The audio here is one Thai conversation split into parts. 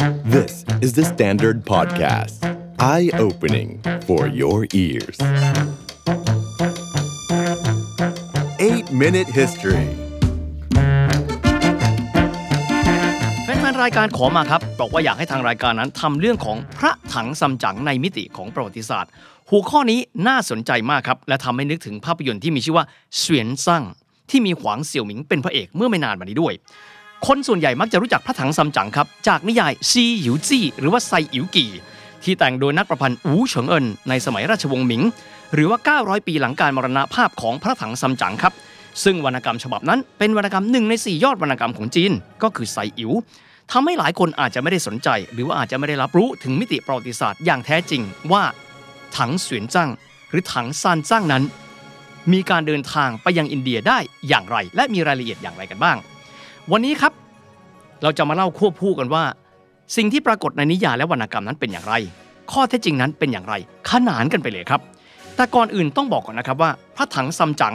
This is the Standard Podcast. Eye opening for your ears. 8 Minute History แฟนๆรายการขอมาครับ บอกว่าอยากให้ทางรายการนั้นทำเรื่องของพระถังซัมจั๋งในมิติของประวัติศาสตร์ หัวข้อนี้น่าสนใจมากครับ และทำให้นึกถึงภาพยนตร์ที่มีชื่อว่าเสวียนซั่งที่มีหวางเสี่ยวหมิงเป็นพระเอกเมื่อไม่นานมานี้ด้วย คนส่วนใหญ่มักจะรู้จักพระถังซัมจั๋งครับ จากนิยายซีหยิวจี้หรือว่าไซอิ๋วกี่ ที่แต่งโดยนักประพันธ์อูเฉิงเอินในสมัยราชวงศ์หมิง หรือว่า 900 ปีหลังการมรณภาพของพระถังซัมจั๋งครับ ซึ่งวรรณกรรมฉบับนั้นเป็นวรรณกรรมหนึ่งในสี่ยอดวรรณกรรมของจีน ก็คือไซอิ๋วทำให้หลายคนอาจจะไม่ได้สนใจ หรือว่าอาจจะไม่ได้รับรู้ถึงมิติประวัติศาสตร์อย่างแท้จริงว่าถังเสวียนจั่งหรือถังซานจั่งนั้น มีการเดินทางไปยังอินเดียได้อย่างไร และมีรายละเอียดอย่างไรกันบ้าง วันนี้ครับ เราจะมาเล่าควบคู่กันว่า สิ่งที่ปรากฏในนิยายและวรรณกรรมนั้นเป็นอย่างไร ข้อเท็จจริงนั้นเป็นอย่างไร ขนานกันไปเลยครับ แต่ก่อนอื่นต้องบอกก่อนนะครับว่า พระถังซัมจั๋ง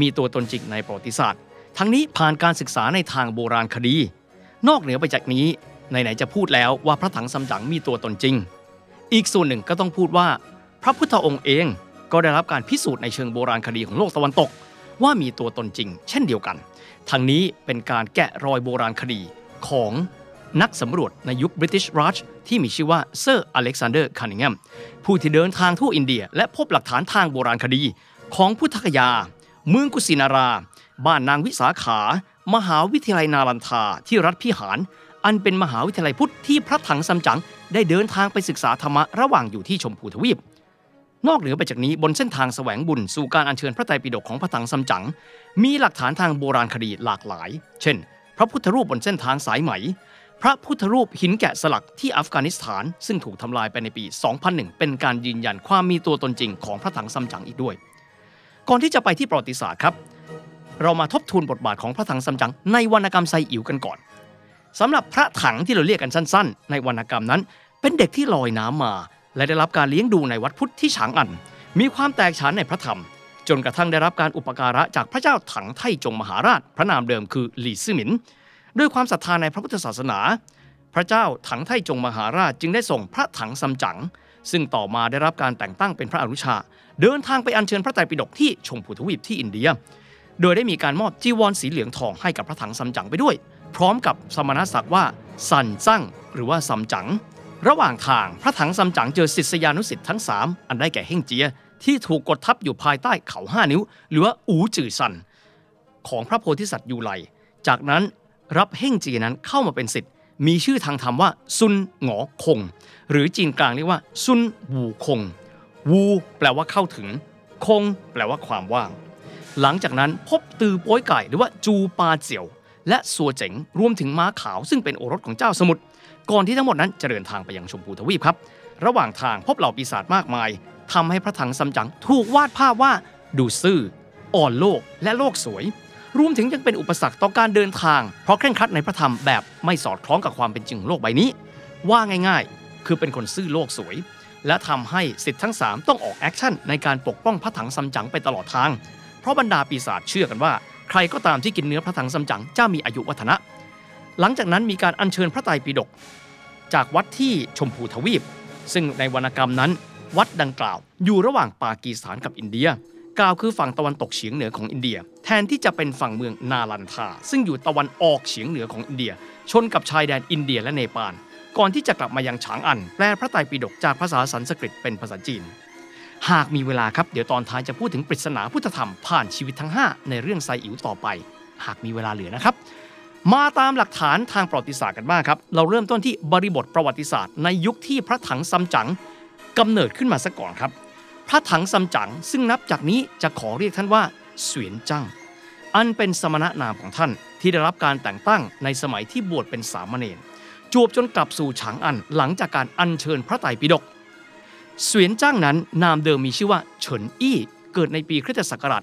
มีตัวตนจริงในประวัติศาสตร์ ทั้งนี้ผ่านการศึกษาในทางโบราณคดี นอกเหนือไปจากนี้ไหนๆจะพูดแล้วว่าพระถังซัมจั๋งมีตัวตนจริง อีกส่วนหนึ่งก็ต้องพูดว่า พระพุทธองค์เองก็ได้รับการพิสูจน์ในเชิงโบราณคดีของโลกตะวันตก ว่ามีตัวตนจริง เช่นเดียวกัน ทั้งนี้เป็นการแกะรอยโบราณคดี ของนักสำรวจในยุค British Raj ที่มีชื่อว่าเซอร์อเล็กซานเดอร์คานิงแฮมผู้ที่เดินทางทั่วอินเดีย และพบหลักฐานทางโบราณคดี ของพุทธคยา เมืองกุสินารา บ้านนางวิสาขา มหาวิทยาลัยนาลันทาที่รัฐพิหาร อันเป็นมหาวิทยาลัยพุทธที่พระถังซัมจั๋งได้เดินทางไปศึกษาธรรมะระหว่างอยู่ที่ชมพูทวีปนอกเหนือไปจากนี้บนเส้นทางแสวงบุญสู่การอัญเชิญพระไตรปิฎกของพระถังซัมจั๋งมีหลักฐานทางโบราณคดีหลากหลาย เช่น พระพุทธรูปบนเส้นทางสายไหม พระพุทธรูปหินแกะสลักที่อัฟกานิสถาน ซึ่งถูกทำลายไปในปี 2001 เป็นการยืนยันความมีตัวตนจริงของพระถังซัมจั๋งอีกด้วย ก่อนที่จะไปที่ประวัติศาสตร์ครับ เรามาทบทวนบทบาทของพระถังซัมจั๋งในวรรณกรรมไซอิ๋วกันก่อนสำหรับพระถังที่เราเรียกกันสั้น ๆ ในวรรณกรรมนั้น เป็นเด็กที่ลอยน้ำมา และได้รับการเลี้ยงดูในวัดพุทธที่ฉางอัน มีความแตกฉานในพระธรรม จนกระทั่งได้รับการอุปการะจากพระเจ้าถังไทจงมหาราช พระนามเดิมคือหลี่ซื่อหมิน ด้วยความศรัทธาในพระพุทธศาสนา พระเจ้าถังไทจงมหาราชจึงได้ส่งพระถังซัมจั๋งซึ่งต่อมาได้รับการแต่งตั้งเป็นพระอนุชา เดินทางไปอัญเชิญพระไตรปิฎกที่ชมพูทวีปที่อินเดีย โดยได้มีการมอบจีวรสีเหลืองทองให้กับพระถังซัมจั๋งไปด้วย พร้อมกับสมณศักดิ์ว่าซันจั่งหรือว่าซัมจั๋งระหว่างทางพระถังซัมจั๋งเจอศิษยานุศิษย์ทั้งสามอันได้แก่เฮ่งเจีย ที่ถูกกดทับอยู่ภายใต้เขาห้านิ้ว หรือว่าอูจือซัน ของพระโพธิสัตว์ยูไลจากนั้นรับเฮ่งจีนั้นเข้ามาเป็นศิษย์มีชื่อทางธรรมว่าซุนหงอคง หรือจีนกลางเรียกว่าซุนวูคง วูแปลว่าเข้าถึง คง แปลว่าความว่าง หลังจากนั้นพบตือป้ยไก่หรือว่าจูปาเจียว และสัวเจ๋งรวมถึงม้าขาวซึ่งเป็นโอรสของเจ้าสมุทรก่อนที่ทั้งหมดนั้นจะเดินทางไปยังชมพูทวีปครับ ระหว่างทางพบเหล่าปีศาจมากมาย ทำให้พระถังซัมจั๋งถูกวาดภาพว่าดูซื่อ อ่อนโลกและโลกสวย รวมถึงยังเป็นอุปสรรคต่อการเดินทาง เพราะเคร่งครัดในพระธรรมแบบไม่สอดคล้องกับความเป็นจริงโลกใบนี้ ว่าง่ายๆ คือเป็นคนซื่อโลกสวย และทำให้ศิษย์ทั้ง 3 ต้องออก action ในการปกป้องพระถังซัมจั๋งไปตลอดทาง เพราะบรรดาปีศาจเชื่อกันว่า ใครก็ตามที่กินเนื้อพระถังซัมจั๋งจะมีอายุวัฒนะ หลังจากนั้นมีการอัญเชิญพระไตรปิฎกจากวัดที่ชมพูทวีป ซึ่งในวรรณกรรมนั้น วัดดังกล่าว อยู่ระหว่างปากีสถานกับอินเดีย กล่าวคือฝั่งตะวันตกเฉียงเหนือของอินเดีย แทนที่จะเป็นฝั่งเมืองนาลันทา ซึ่งอยู่ตะวันออกเฉียงเหนือของอินเดีย ชนกับชายแดนอินเดียและเนปาล ก่อนที่จะกลับมายังฉางอัน แปลพระไตรปิฎกจากภาษาสันสกฤตเป็นภาษาจีน หากมีเวลาครับ เดี๋ยวตอนท้ายจะพูดถึงปริศนาพุทธธรรมผ่านชีวิตทั้ง 5 ในเรื่องไซอิ๋วต่อไป หากมีเวลาเหลือนะครับมาตามหลักฐานทางประวัติศาสตร์กันบ้างครับ เราเริ่มต้นที่บริบทประวัติศาสตร์ในยุคที่พระถังซัมจั๋ง กำเนิดขึ้นมาซะก่อนครับ พระถังซัมจั๋งซึ่งนับจากนี้จะขอเรียกท่านว่าเสวียนจั่งอันเป็นสมณนามของท่านที่ได้รับการแต่งตั้งในสมัยที่บวชเป็นสามเณรจวบจนกลับสู่ฉางอันหลังจากการอัญเชิญพระไตรปิฎกเสวียนจ้างนั้นนามเดิมมีชื่อว่าเฉินอี้เกิดในปีคริสตศักราช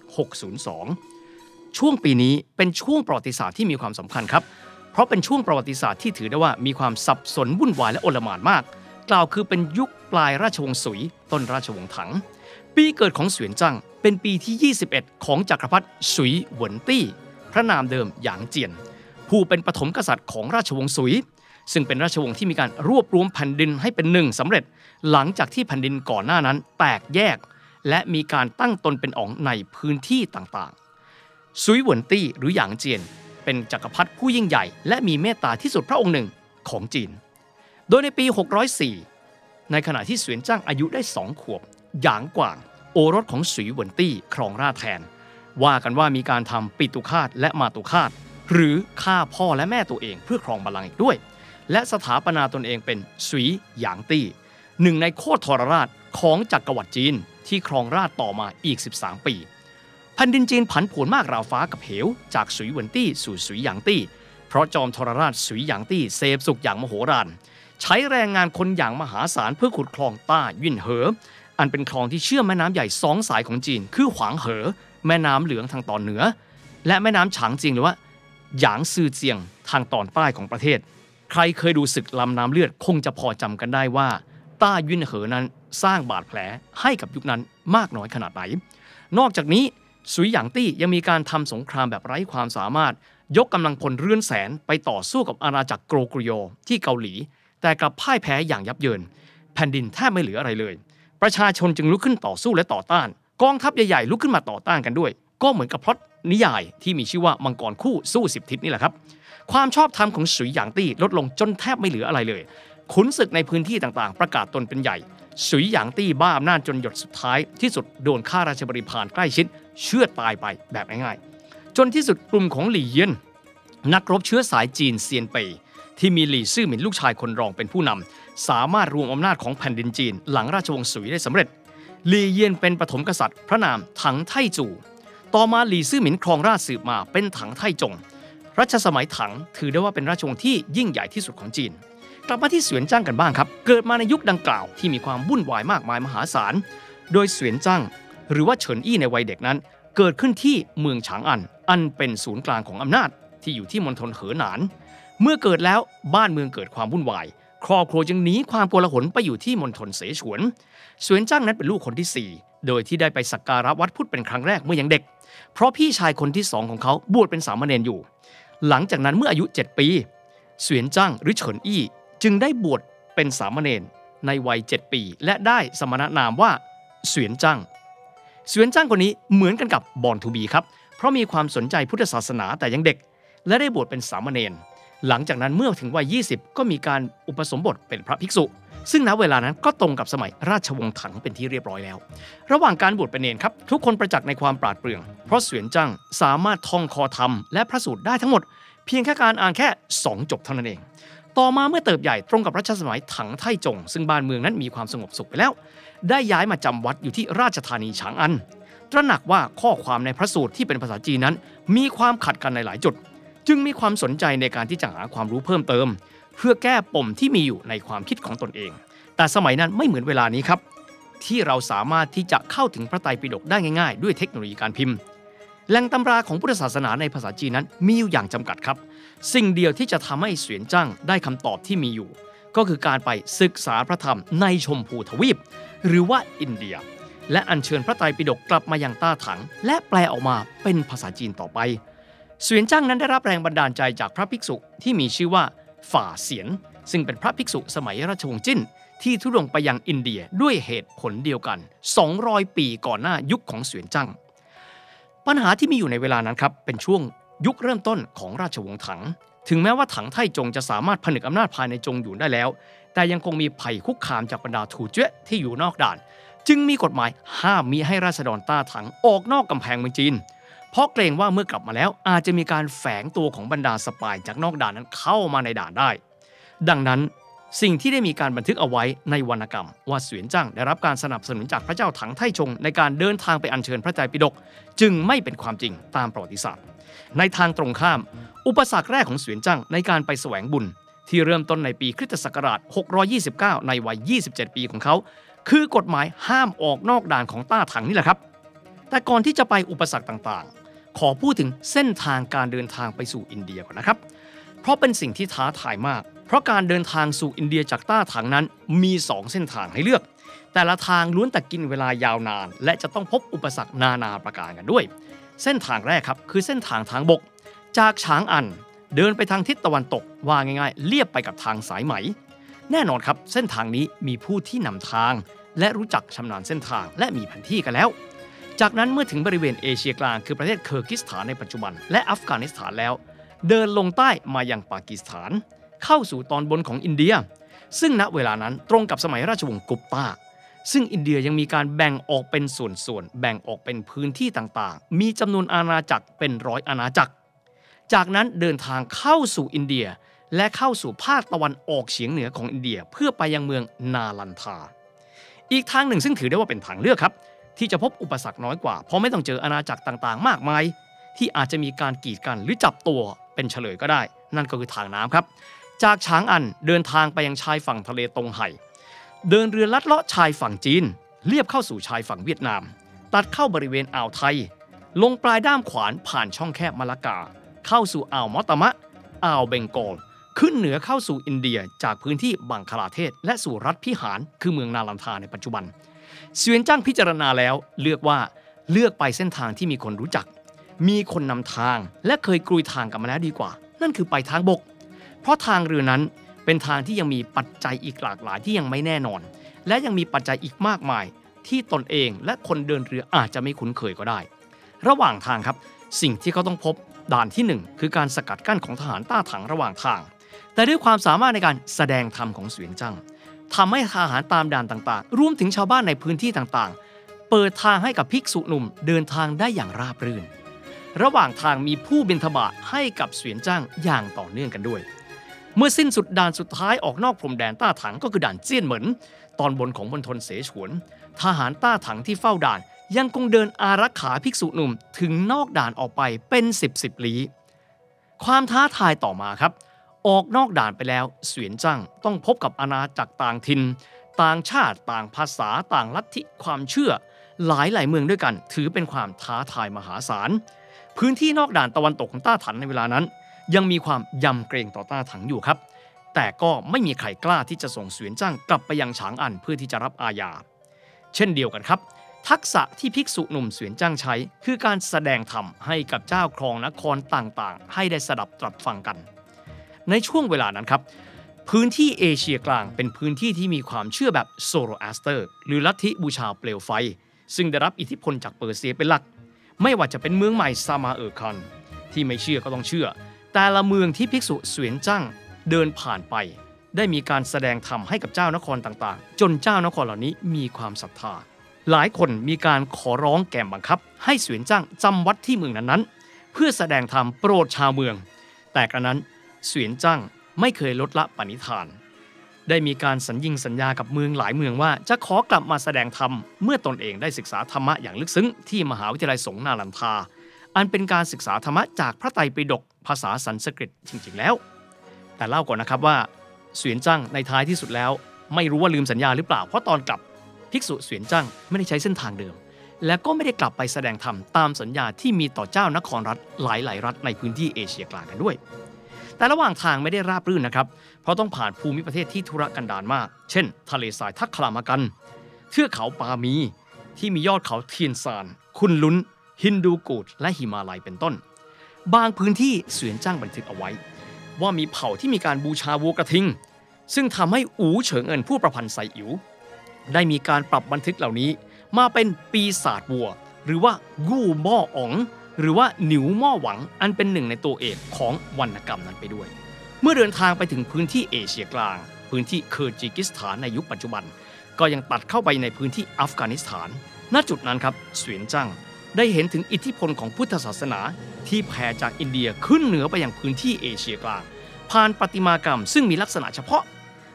602 ช่วงปีนี้เป็นช่วงประวัติศาสตร์ที่มีความสำคัญครับ เพราะเป็นช่วงประวัติศาสตร์ที่ถือได้ว่ามีความสับสนวุ่นวายและโอลหม่านมาก กล่าวคือเป็นยุคปลายราชวงศ์สุย ต้นราชวงศ์ถัง ปีเกิดของเสวียนจั่งเป็นปีที่ 21 ของจักรพรรดิสุยหวนตี้ พระนามเดิมหยางเจียน ผู้เป็นปฐมกษัตริย์ของราชวงศ์สุย ซึ่งเป็นราชวงศ์ที่มีการรวบรวมแผ่นดินให้เป็นหนึ่งสำเร็จ หลังจากที่แผ่นดินก่อนหน้านั้นแตกแยก และมีการตั้งตนเป็นอ๋องในพื้นที่ต่างๆซุยหวนตี้หรือหยางเจียน เป็นจักรพรรดิผู้ยิ่งใหญ่ และมีเมตตาที่สุดพระองค์หนึ่งของจีน โดยในปี 604 ในขณะที่เสวียนจ้างอายุได้สองขวบ หยางกว่าง โอรสของสุยหวนตี้ครองราชแทน ว่ากันว่ามีการทำปิตุคาตและมาตุคาตหรือฆ่าพ่อและแม่ตัวเองเพื่อครองบัลลังก์อีกด้วย และสถาปนาตนเองเป็นสุยหยางตี้หนึ่งในโคตรทรราชของจักรวรรดิจีนที่ครองราชต่อมาอีก 13 ปีแผ่นดินจีนผันผวนมากราวฟ้ากับเหว จากสุยหวนตี้สู่สุยหยางตี้ เพราะจอมทรราชสุยหยางตี้เสพสุขอย่างมโหฬาร ใช้แรงงานคนอย่างมหาศาลเพื่อขุดคลองต้ายินเหอ อันเป็นคลองที่เชื่อมแม่น้ำใหญ่สองสายของจีน คือหวางเหอ แม่น้ำเหลืองทางตอนเหนือ และแม่น้ำฉางจียงหรือว่าหยางซือเจียงทางตอนใต้ของประเทศ ใครเคยดูศึกลำน้ำเลือดคงจะพอจำกันได้ว่า ต้ายุนเหอนั้นสร้างบาดแผลให้กับยุคนั้นมากน้อยขนาดไหน นอกจากนี้สุยหยางตี้ยังมีการทำสงครามแบบไร้ความสามารถ ยกกำลังพลเรือนแสนไปต่อสู้กับอาณาจักรโกรกริโยที่เกาหลี แต่กลับพ่ายแพ้อย่างยับเยิน แผ่นดินแทบไม่เหลืออะไรเลย ประชาชนจึงลุกขึ้นต่อสู้และต่อต้าน กองทัพใหญ่ๆลุกขึ้นมาต่อต้านกันด้วย ก็เหมือนกับพล็อตนิยายที่มีชื่อว่ามังกรคู่สู้สิบทิศนี่แหละครับ ความชอบธรรมของสุยหยางตี้ลดลงจนแทบไม่เหลืออะไรเลย ขุนศึกในพื้นที่ต่างๆ ประกาศตนเป็นใหญ่ สุยหยางตี้บ้าอำนาจจนหยดสุดท้าย ที่สุดโดนข้าราชบริพารใกล้ชิด เชื่อตายไปแบบง่ายๆ จนที่สุดกลุ่มของหลี่เยียนนักรบเชื้อสายจีนเซียนเปย ที่มีหลี่ซื่อหมินลูกชายคนรองเป็นผู้นำสามารถรวมอำนาจของแผ่นดินจีน หลังราชวงศ์สุยได้สำเร็จหลี่เยียนเป็นปฐมกษัตริย์ พระนามถังไทจู ต่อมาหลี่ซื่อหมินครองราชสืบมาเป็นถังไทจง รัชสมัยถังถือได้ว่าเป็นราชวงศ์ที่ยิ่งใหญ่ที่สุดของจีนกลับมาที่เสวียนจ้างกันบ้างครับ เกิดมาในยุคดังกล่าวที่มีความวุ่นวายมากมายมหาศาล โดยเสวียนจ้าง หรือว่าเฉินอี้ในวัยเด็กนั้น เกิดขึ้นที่เมืองฉางอัน อันเป็นศูนย์กลางของอำนาจที่อยู่ที่มณฑลเหอหนาน เมื่อเกิดแล้วบ้านเมืองเกิดความวุ่นวาย ครอบครัวจึงหนีความโกลาหลไปอยู่ที่มณฑลเสฉวนเสวนจ้างนั้นเป็นลูกคนที่ 4 โดยที่ได้ไปสักการะวัดพุทธเป็นครั้งแรกเมื่อยังเด็ก เพราะพี่ชายคนที่สองของเขาบวชเป็นสามเณรอยู่ หลังจากนั้นเมื่ออายุ 7 ปีเสวียนจ้างหรือเฉินอี้จึงได้บวชเป็นสามเณรในวัย 7 ปี และได้สมณนามว่าเสวียนจ้างเสวียนจ้างคนนี้เหมือนกันกับบอนทูบีครับ เพราะมีความสนใจพุทธศาสนาแต่ยังเด็ก และได้บวชเป็นสามเณร หลังจากนั้นเมื่อถึงวัย 20 ก็มีการอุปสมบทเป็นพระภิกษุ ซึ่งณเวลานั้นก็ตรงกับสมัยราชวงศ์ถังเป็นที่เรียบร้อยแล้ว ระหว่างการบวชเป็นเนรครับ ทุกคนประจักษ์ในความปราดเปรื่อง เพราะเสวียนจ้งสามารถท่องคอธรรมและพระสูตรได้ทั้งหมด เพียงแค่การอ่านแค่ 2 จบเท่านั้นเอง ต่อมาเมื่อเติบใหญ่ตรงกับรัชสมัยถังไทจง ซึ่งบ้านเมืองนั้นมีความสงบสุขไปแล้ว ได้ย้ายมาจำวัดอยู่ที่ราชธานีฉางอัน ตระหนักว่าข้อความในพระสูตรที่เป็นภาษาจีนนั้น มีความขัดกันในหลายจุด จึงมีความสนใจในการที่จะหาความรู้เพิ่มเติม เพื่อแก้ปมที่มีอยู่ในความคิดของตนเอง แต่สมัยนั้นไม่เหมือนเวลานี้ครับ ที่เราสามารถที่จะเข้าถึงพระไตรปิฎกได้ง่าย ๆ ด้วยเทคโนโลยีการพิมพ์แหล่งตำราของพุทธศาสนาในภาษาจีนนั้นมีอยู่อย่างจำกัดครับ สิ่งเดียวที่จะทำให้เสวียนจ้างได้คำตอบที่มีอยู่ ก็คือการไปศึกษาพระธรรมในชมพูทวีป หรือว่าอินเดีย และอัญเชิญพระไตรปิฎกกลับมายังต้าถัง และแปลออกมาเป็นภาษาจีนต่อไป เสวียนจ้างนั้นได้รับแรงบันดาลใจจากพระภิกษุที่มีชื่อว่าฝ่าเสียน ซึ่งเป็นพระภิกษุสมัยราชวงศ์จิ้น ที่ทุรดงไปยังอินเดียด้วยเหตุผลเดียวกัน 200 ปีก่อนหน้ายุคของเสวียนจ้างปัญหาที่มีอยู่ในเวลานั้นครับเป็นช่วงยุคเริ่มต้นของราชวงศ์ถัง ถึงแม้ว่าถังไทจงจะสามารถผนึกอำนาจภายในจงอยู่ได้แล้ว แต่ยังคงมีภัยคุกคามจากบรรดาถูเจ้ที่อยู่นอกด่าน จึงมีกฎหมายห้ามมิให้ราษฎรต้าถังออกนอกกำแพงเมืองจีน เพราะเกรงว่าเมื่อกลับมาแล้วอาจจะมีการแฝงตัวของบรรดาสปายจากนอกด่านนั้นเข้ามาในด่านได้ ดังนั้นสิ่งที่ได้มีการบันทึกเอาไว้ในวรรณกรรม ว่าเสวียนจ้างได้รับการสนับสนุนจากพระเจ้าถังไทชง ในการเดินทางไปอัญเชิญพระไตรปิฎกจึงไม่เป็นความจริงตามประวัติศาสตร์ ในทางตรงข้าม อุปสรรคแรกของเสวียนจ้างในการไปแสวงบุญ ที่เริ่มต้นในปีคริสตศักราช 629 ในวัย 27 ปีของเขา คือกฎหมายห้ามออกนอกด่านของต้าถังนี่แหละครับ แต่ก่อนที่จะไปอุปสรรคต่างๆ ขอพูดถึงเส้นทางการเดินทางไปสู่อินเดียก่อนนะครับ เพราะเป็นสิ่งที่ท้าทายมาก เพราะการเดินทางสู่อินเดียจากต้าถังนั้นมี 2 เส้นทางให้เลือก แต่ละทางล้วนแต่กินเวลายาวนาน และจะต้องพบอุปสรรคนานาประการกันด้วย เส้นทางแรกครับคือเส้นทางทางบก จากฉางอันเดินไปทางทิศตะวันตกว่าง่ายๆ เลียบไปกับทางสายไหม แน่นอนครับ เส้นทางนี้มีผู้ที่นำทาง และรู้จักชำนาญเส้นทางและมีแผนที่กันแล้ว จากนั้นเมื่อถึงบริเวณเอเชียกลางคือประเทศเคิร์กิสถานในปัจจุบัน และอัฟกานิสถานแล้ว เดินลงใต้มายังปากีสถาน เข้าสู่ตอนบนของอินเดีย ซึ่งณเวลานั้นตรงกับสมัยราชวงศ์กุปตาซึ่งอินเดียยังมีการแบ่งออกเป็นส่วนๆ แบ่งออกเป็นพื้นที่ต่างๆ มีจำนวนอาณาจักรเป็นร้อยอาณาจักร จากนั้นเดินทางเข้าสู่อินเดียและเข้าสู่ภาคตะวันออกเฉียงเหนือของอินเดียเพื่อไปยังเมืองนาลันทา อีกทางหนึ่งซึ่งถือได้ว่าเป็นทางเลือกครับ ที่จะพบอุปสรรคน้อยกว่า เพราะไม่ต้องเจออาณาจักรต่างๆ มากมาย ที่อาจจะมีการกีดกันหรือจับตัวเป็นเฉลยก็ได้ นั่นก็คือทางน้ำครับ จากช้างอันเดินทางไปยังชายฝั่งทะเลตรงไห่ เดินเรือลัดเลาะชายฝั่งจีน เลียบเข้าสู่ชายฝั่งเวียดนาม ตัดเข้าบริเวณอ่าวไทย ลงปลายด้ามขวานผ่านช่องแคบมาลากา เข้าสู่อ่าวมอตมะ อ่าวเบงกอลขึ้นเหนือเข้าสู่อินเดียจากพื้นที่บังคลาเทศ และสู่รัฐพิหาร คือเมืองนาลันทาในปัจจุบัน เสวียนจ้างพิจารณาแล้วเลือกว่าเลือกไปเส้นทางที่มีคนรู้จัก มีคนนำทางและเคยกรุยทางกันมาแล้วดีกว่า นั่นคือไปทางบก เพราะทางเรือนั้นเป็นทางที่ยังมีปัจจัยอีกหลากหลายที่ยังไม่แน่นอน และยังมีปัจจัยอีกมากมาย ที่ตนเองและคนเดินเรืออาจจะไม่คุ้นเคยก็ได้ ระหว่างทางครับ สิ่งที่เขาต้องพบด่านที่ 1 คือการสกัดกั้นของทหารต้าถังระหว่างทาง แต่ด้วยความสามารถในการแสดงธรรมของเสวียนจัง ทำให้ทหารตามด่านต่างๆ รวมถึงชาวบ้านในพื้นที่ต่างๆ เปิดทางให้กับภิกษุหนุ่มเดินทางได้อย่างราบรื่น ระหว่างทางมีผู้บิณฑบาตให้กับเสวียนจ้างอย่างต่อเนื่องกันด้วย เมื่อสิ้นสุดด่านสุดท้ายออกนอกพรมแดนต้าถังก็คือด่านเจี้ยนเหมินตอนบนของมณฑลเสฉวน ทหารต้าถังที่เฝ้าด่าน ยังคงเดินอารักขาภิกษุหนุ่มถึงนอกด่านออกไปเป็น 10บสลี้ความท้าทายต่อมาครับ ออกนอกด่านไปแล้วเสวียนจั่งต้องพบกับอาณาจักรต่างถิ่นต่างชาติต่างภาษาต่างลัทธิความเชื่อ หลายหลายเมืองด้วยกัน ถือเป็นความท้าทายมหาศาล พื้นที่นอกด่านตะวันตกของต้าถันในเวลานั้น ยังมีความยำเกรงต่อต้าถังอยู่ครับ แต่ก็ไม่มีใครกล้าที่จะส่งเสวียนจ้างกลับไปยังฉางอันเพื่อที่จะรับอาญาเช่นเดียวกันครับ ทักษะที่ภิกษุหนุ่มเสวียนจ้างใช้ คือการแสดงธรรมให้กับเจ้าครองนครต่างๆ ให้ได้สดับตรับฟังกัน ในช่วงเวลานั้นครับ พื้นที่เอเชียกลางเป็นพื้นที่ที่มีความเชื่อแบบโซโรแอสเตอร์ หรือลัทธิบูชาเปลวไฟ ซึ่งได้รับอิทธิพลจากเปอร์เซียเป็นหลัก ไม่ว่าจะเป็นเมืองใหม่ซามาร์คันด์ที่ไม่เชื่อก็ต้องเชื่อ แต่ละเมืองที่ภิกษุเสวียนจ้างเดินผ่านไป ได้มีการแสดงธรรมให้กับเจ้านครต่างๆ จนเจ้านครเหล่านี้มีความศรัทธา หลายคนมีการขอร้องแกมบังคับ ให้เสวียนจ้างจำวัดที่เมืองนั้นๆ เพื่อแสดงธรรมโปรดชาวเมือง แต่กระนั้น เสวียนจ้างไม่เคยลดละปณิธาน ได้มีการสัญญิงสัญญากับเมืองหลายเมืองว่าจะขอกลับมาแสดงธรรม เมื่อตนเองได้ศึกษาธรรมะอย่างลึกซึ้งที่มหาวิทยาลัยสงฆ์นาลันทา อันเป็นการศึกษาธรรมะจากพระไตรปิฎกภาษาสันสกฤตจริง ๆ แล้ว แต่เล่าก่อนนะครับว่าเสวียนจ้างในท้ายที่สุดแล้ว ไม่รู้ว่าลืมสัญญาหรือเปล่าเพราะตอนกลับภิกษุเสวียนจ้างไม่ได้ใช้เส้นทางเดิมและก็ไม่ได้กลับไปแสดงธรรมตามสัญญาที่มีต่อเจ้านครรัฐหลาย ๆ รัฐในพื้นที่เอเชียกลางกันด้วย แต่ระหว่างทางไม่ได้ราบรื่นนะครับ เพราะต้องผ่านภูมิประเทศที่ทุรกันดารมาก เช่น ทะเลทรายทักคลามากัน เทือกเขาปามี ที่มียอดเขาเทียนซาน คุนลุนฮินดูกูด และหิมาลัยเป็นต้น บางพื้นที่เสวียนจ้างบันทึกเอาไว้ ว่ามีเผ่าที่มีการบูชาวัวกระทิง ซึ่งทำให้อูเฉิงเอินผู้ประพันธ์ไซอิ๋วได้มีการปรับบันทึกเหล่านี้ มาเป็นปีศาจวัว หรือว่ากู้ม้ออ๋อง หรือว่าหนิวหมัวหวังอันเป็นหนึ่งในตัวเอกของวรรณกรรมนั้นไปด้วย เมื่อเดินทางไปถึงพื้นที่เอเชียกลาง พื้นที่เคอร์จิกิสถานในยุคปัจจุบัน ก็ยังตัดเข้าไปในพื้นที่อัฟกานิสถาน ณจุดนั้นครับเสวียนจ้างได้เห็นถึงอิทธิพลของพุทธศาสนา ที่แผ่จากอินเดียขึ้นเหนือไปยังพื้นที่เอเชียกลาง ผ่านประติมากรรมซึ่งมีลักษณะเฉพาะ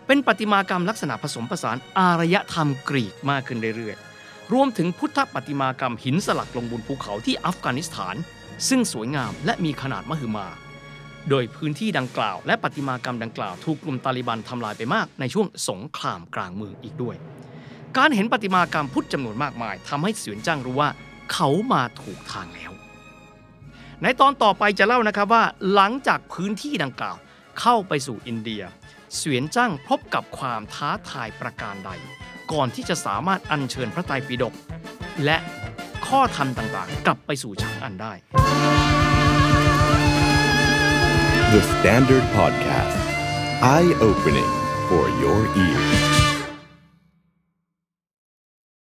เป็นประติมากรรมลักษณะผสมผสานอารยธรรมกรีกมากขึ้นเรื่อยๆ รวมถึงพุทธประติมากรรมหินสลักลงบนภูเขาที่อัฟกานิสถาน ซึ่งสวยงามและมีขนาดมหึมา โดยพื้นที่ดังกล่าวและประติมากรรมดังกล่าวถูกกลุ่มตาลิบันทำลายไปมากในช่วงสงครามกลางเมืองอีกด้วย การเห็นประติมากรรมพุทธจำนวนมากมายทำให้เสียนจ้างรู้ว่าเขามาถูกทางแล้ว ในตอนต่อไปจะเล่านะครับว่า หลังจากพื้นที่ดังกล่าวเข้าไปสู่อินเดีย เสวียนจ้างพบกับความท้าทายประการใด ก่อนที่จะสามารถอัญเชิญพระไตรปิฎกและข้อธรรมต่างๆ กลับไปสู่ฉางอันได้ The Standard Podcast Eye Opening for your ears